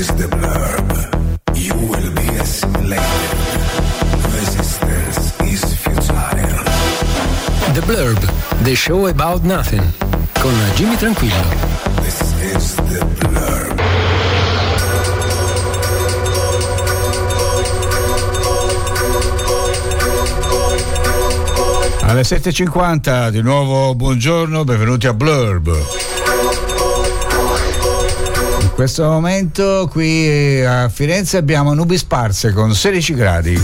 is the blurb. You will be assimilated. Resistance is futile. The Blurb, the show about nothing, con Jimmy Tranquillo. This is the blurb. Alle 7.50 di nuovo buongiorno, benvenuti a Blurb. Questo momento qui a Firenze abbiamo nubi sparse con 16 gradi.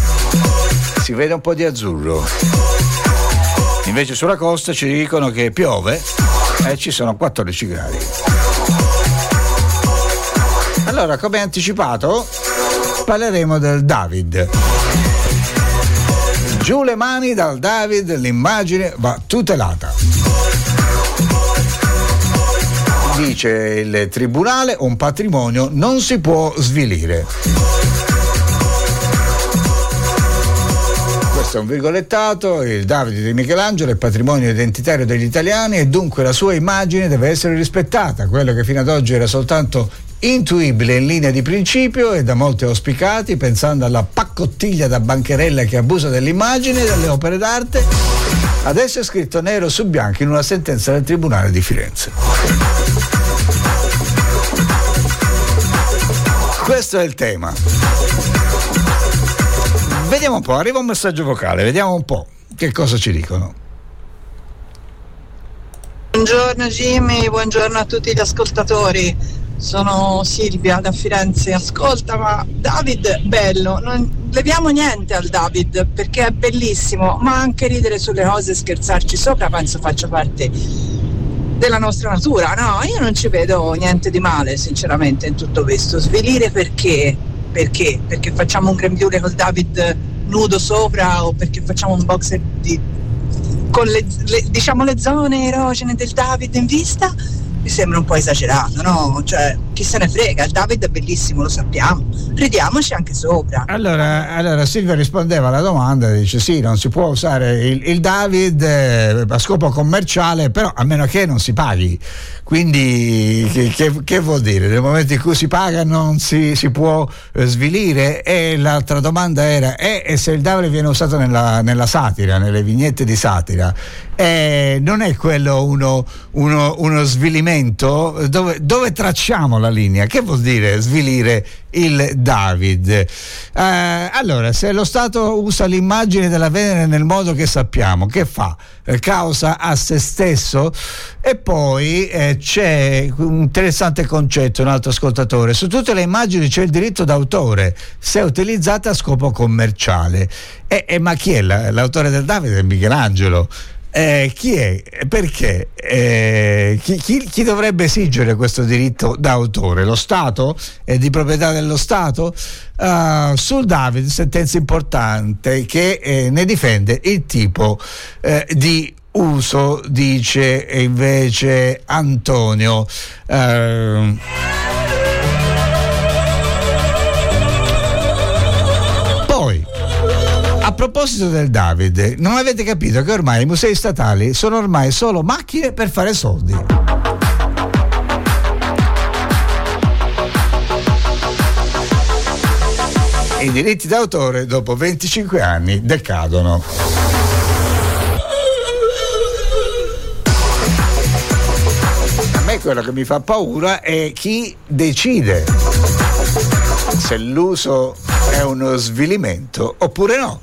Si vede un po' di azzurro. Invece sulla costa ci dicono che piove e ci sono 14 gradi. Allora, come anticipato, parleremo del David. Giù le mani dal David, l'immagine va tutelata. Dice il tribunale, un patrimonio non si può svilire. Questo è un virgolettato, il Davide di Michelangelo è patrimonio identitario degli italiani e dunque la sua immagine deve essere rispettata. Quello che fino ad oggi era soltanto intuibile in linea di principio e da molti auspicati, pensando alla paccottiglia da bancherella che abusa dell'immagine e delle opere d'arte, adesso è scritto nero su bianco in una sentenza del Tribunale di Firenze. Questo è il tema. Vediamo un po', arriva un messaggio vocale, vediamo un po' che cosa ci dicono. Buongiorno Jimmy, buongiorno a tutti gli ascoltatori. Sono Silvia da Firenze. Ascolta, ma David bello, non leviamo niente al David perché è bellissimo, ma anche ridere sulle cose e scherzarci sopra penso faccia parte della nostra natura. No, io non ci vedo niente di male, sinceramente, in tutto questo. Svilire perché? Perché? Perché facciamo un grembiule col David nudo sopra o perché facciamo un boxer di, con le, le, diciamo le zone erogene del David in vista? mi sembra un po' esagerato, no? Cioè, chi se ne frega, il David è bellissimo, lo sappiamo, ridiamoci anche sopra. Allora, allora Silvia rispondeva alla domanda, dice sì, non si può usare il, il David eh, a scopo commerciale, però a meno che non si paghi. Quindi che, che, che, vuol dire? Nel momento in cui si paga non si, si può eh, svilire? E l'altra domanda era, e, e se il Davide viene usato nella, nella, satira, nelle vignette di satira, eh, non è quello uno, uno, uno svilimento? Dove, dove, tracciamo la linea? Che vuol dire svilire il David? Eh, allora, se lo Stato usa l'immagine della Venere nel modo che sappiamo, che fa? Eh, causa a se stesso? E poi eh, c'è un interessante concetto, un altro ascoltatore, su tutte le immagini c'è il diritto d'autore se utilizzate a scopo commerciale. E, e ma chi è la, l'autore del Davide? È Michelangelo. Eh, chi è? Perché? Eh, chi, chi, chi, dovrebbe esigere questo diritto d'autore? Lo Stato? È di proprietà dello Stato? Uh, sul David, sentenza importante che eh, ne difende il tipo eh, di uso, dice invece Antonio. Uh, proposito del Davide, non avete capito che ormai i musei statali sono ormai solo macchine per fare soldi. I diritti d'autore dopo 25 anni decadono. A me quello che mi fa paura è chi decide se l'uso è uno svilimento oppure no.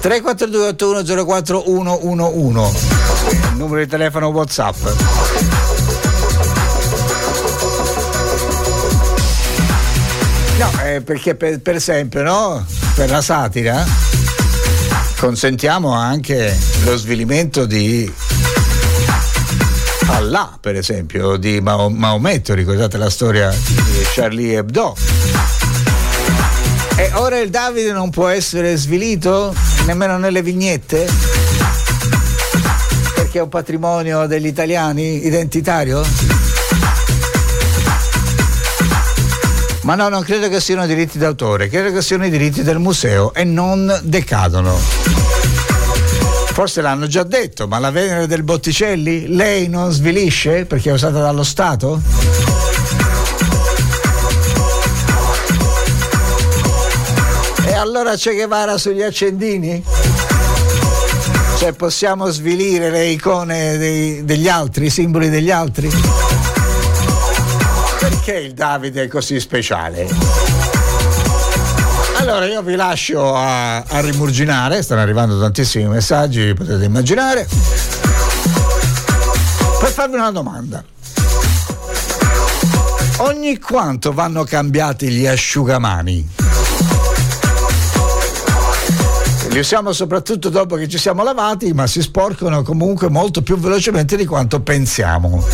Tre quattro due otto uno zero quattro uno uno uno numero di telefono whatsapp No, eh, perché per, per esempio, no? Per la satira consentiamo anche lo svilimento di Allah, per esempio, di Maometto, ricordate la storia di Charlie Hebdo. E ora il Davide non può essere svilito nemmeno nelle vignette? Perché è un patrimonio degli italiani identitario? Ma no, non credo che siano diritti d'autore, credo che siano i diritti del museo e non decadono. Forse l'hanno già detto, ma la Venere del Botticelli lei non svilisce perché è usata dallo Stato? Allora Che Guevara sugli accendini? Cioè possiamo svilire le icone dei, degli altri, i simboli degli altri? Perché il Davide è così speciale? Allora io vi lascio a, a rimurginare, stanno arrivando tantissimi messaggi, potete immaginare, per farvi una domanda. Ogni quanto vanno cambiati gli asciugamani? Li usiamo soprattutto dopo che ci siamo lavati, ma si sporcano comunque molto più velocemente di quanto pensiamo.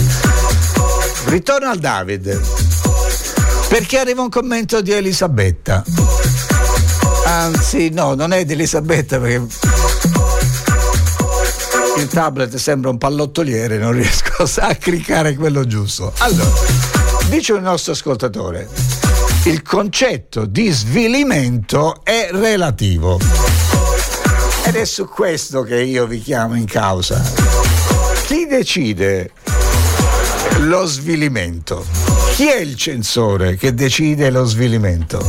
Ritorno al David. Perché arriva un commento di Elisabetta. Anzi, no, non è di Elisabetta perché il tablet sembra un pallottoliere, non riesco a cliccare quello giusto. Allora, dice il nostro ascoltatore, il concetto di svilimento è relativo. Ed è su questo che io vi chiamo in causa. Chi decide lo svilimento? Chi è il censore che decide lo svilimento?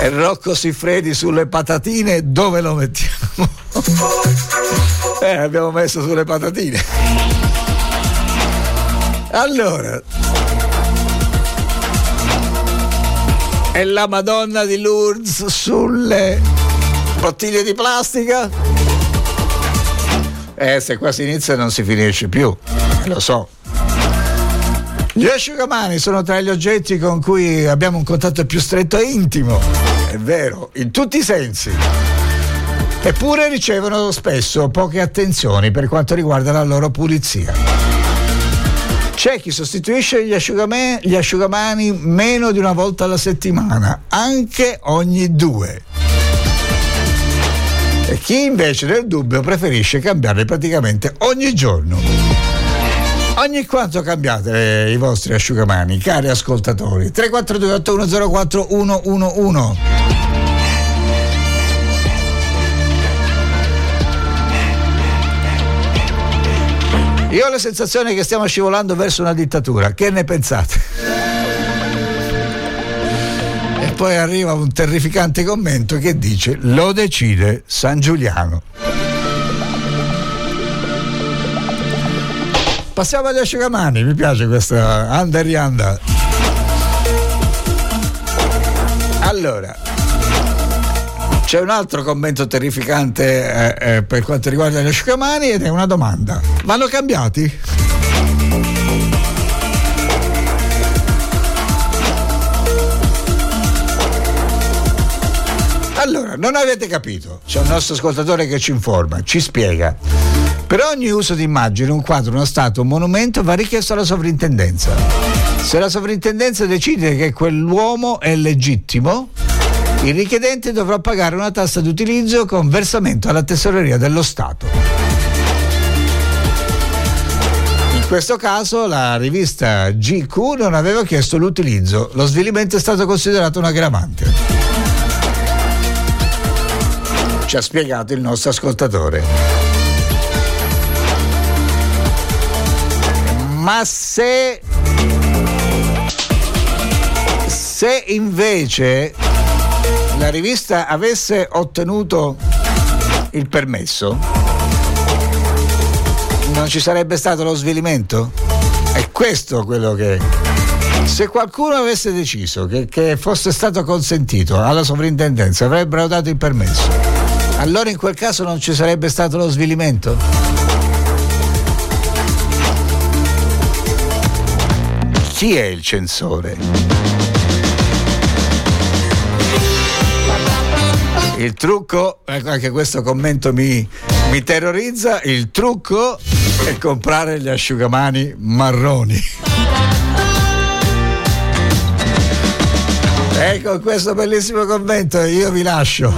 E Rocco Siffredi sulle patatine dove lo mettiamo? eh, abbiamo messo sulle patatine. Allora, e la Madonna di Lourdes sulle bottiglie di plastica? Eh, se qua si inizia non si finisce più, lo so. Gli asciugamani sono tra gli oggetti con cui abbiamo un contatto più stretto e intimo, è vero, in tutti i sensi. Eppure ricevono spesso poche attenzioni per quanto riguarda la loro pulizia. C'è chi sostituisce gli, asciugame- gli asciugamani meno di una volta alla settimana, anche ogni due. E chi invece nel dubbio preferisce cambiarli praticamente ogni giorno. Ogni quanto cambiate i vostri asciugamani, cari ascoltatori? 342 8104 111 Io ho la sensazione che stiamo scivolando verso una dittatura. Che ne pensate? E poi arriva un terrificante commento che dice: Lo decide San Giuliano. Passiamo agli asciugamani, mi piace questa anda e rianda. Allora, c'è un altro commento terrificante eh, eh, per quanto riguarda gli asciugamani ed è una domanda. Vanno cambiati? Allora, non avete capito, c'è un nostro ascoltatore che ci informa, ci spiega. Per ogni uso di immagine, un quadro, uno stato, un monumento va richiesto alla sovrintendenza. Se la sovrintendenza decide che quell'uomo è legittimo, il richiedente dovrà pagare una tassa di utilizzo con versamento alla tesoreria dello Stato. In questo caso la rivista GQ non aveva chiesto l'utilizzo, lo svilimento è stato considerato un aggravante. Ci ha spiegato il nostro ascoltatore. Ma se se invece la rivista avesse ottenuto il permesso, non ci sarebbe stato lo svilimento? È questo quello che... Se qualcuno avesse deciso che, che fosse stato consentito alla sovrintendenza, avrebbero dato il permesso, allora in quel caso non ci sarebbe stato lo svilimento? Chi è il censore? Il trucco, ecco anche questo commento mi, mi terrorizza, il trucco è comprare gli asciugamani marroni. E con questo bellissimo commento io vi lascio.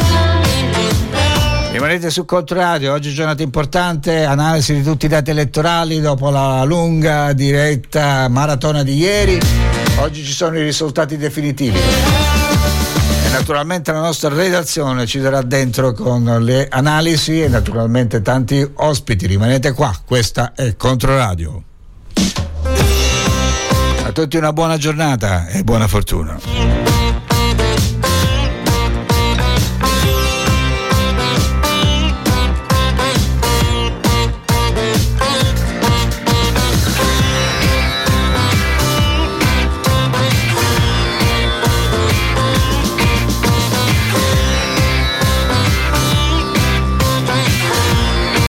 Rimanete su Controradio, oggi è giornata importante, analisi di tutti i dati elettorali dopo la lunga diretta maratona di ieri. Oggi ci sono i risultati definitivi. Naturalmente la nostra redazione ci darà dentro con le analisi e naturalmente tanti ospiti. Rimanete qua, questa è Controradio. A tutti una buona giornata e buona fortuna.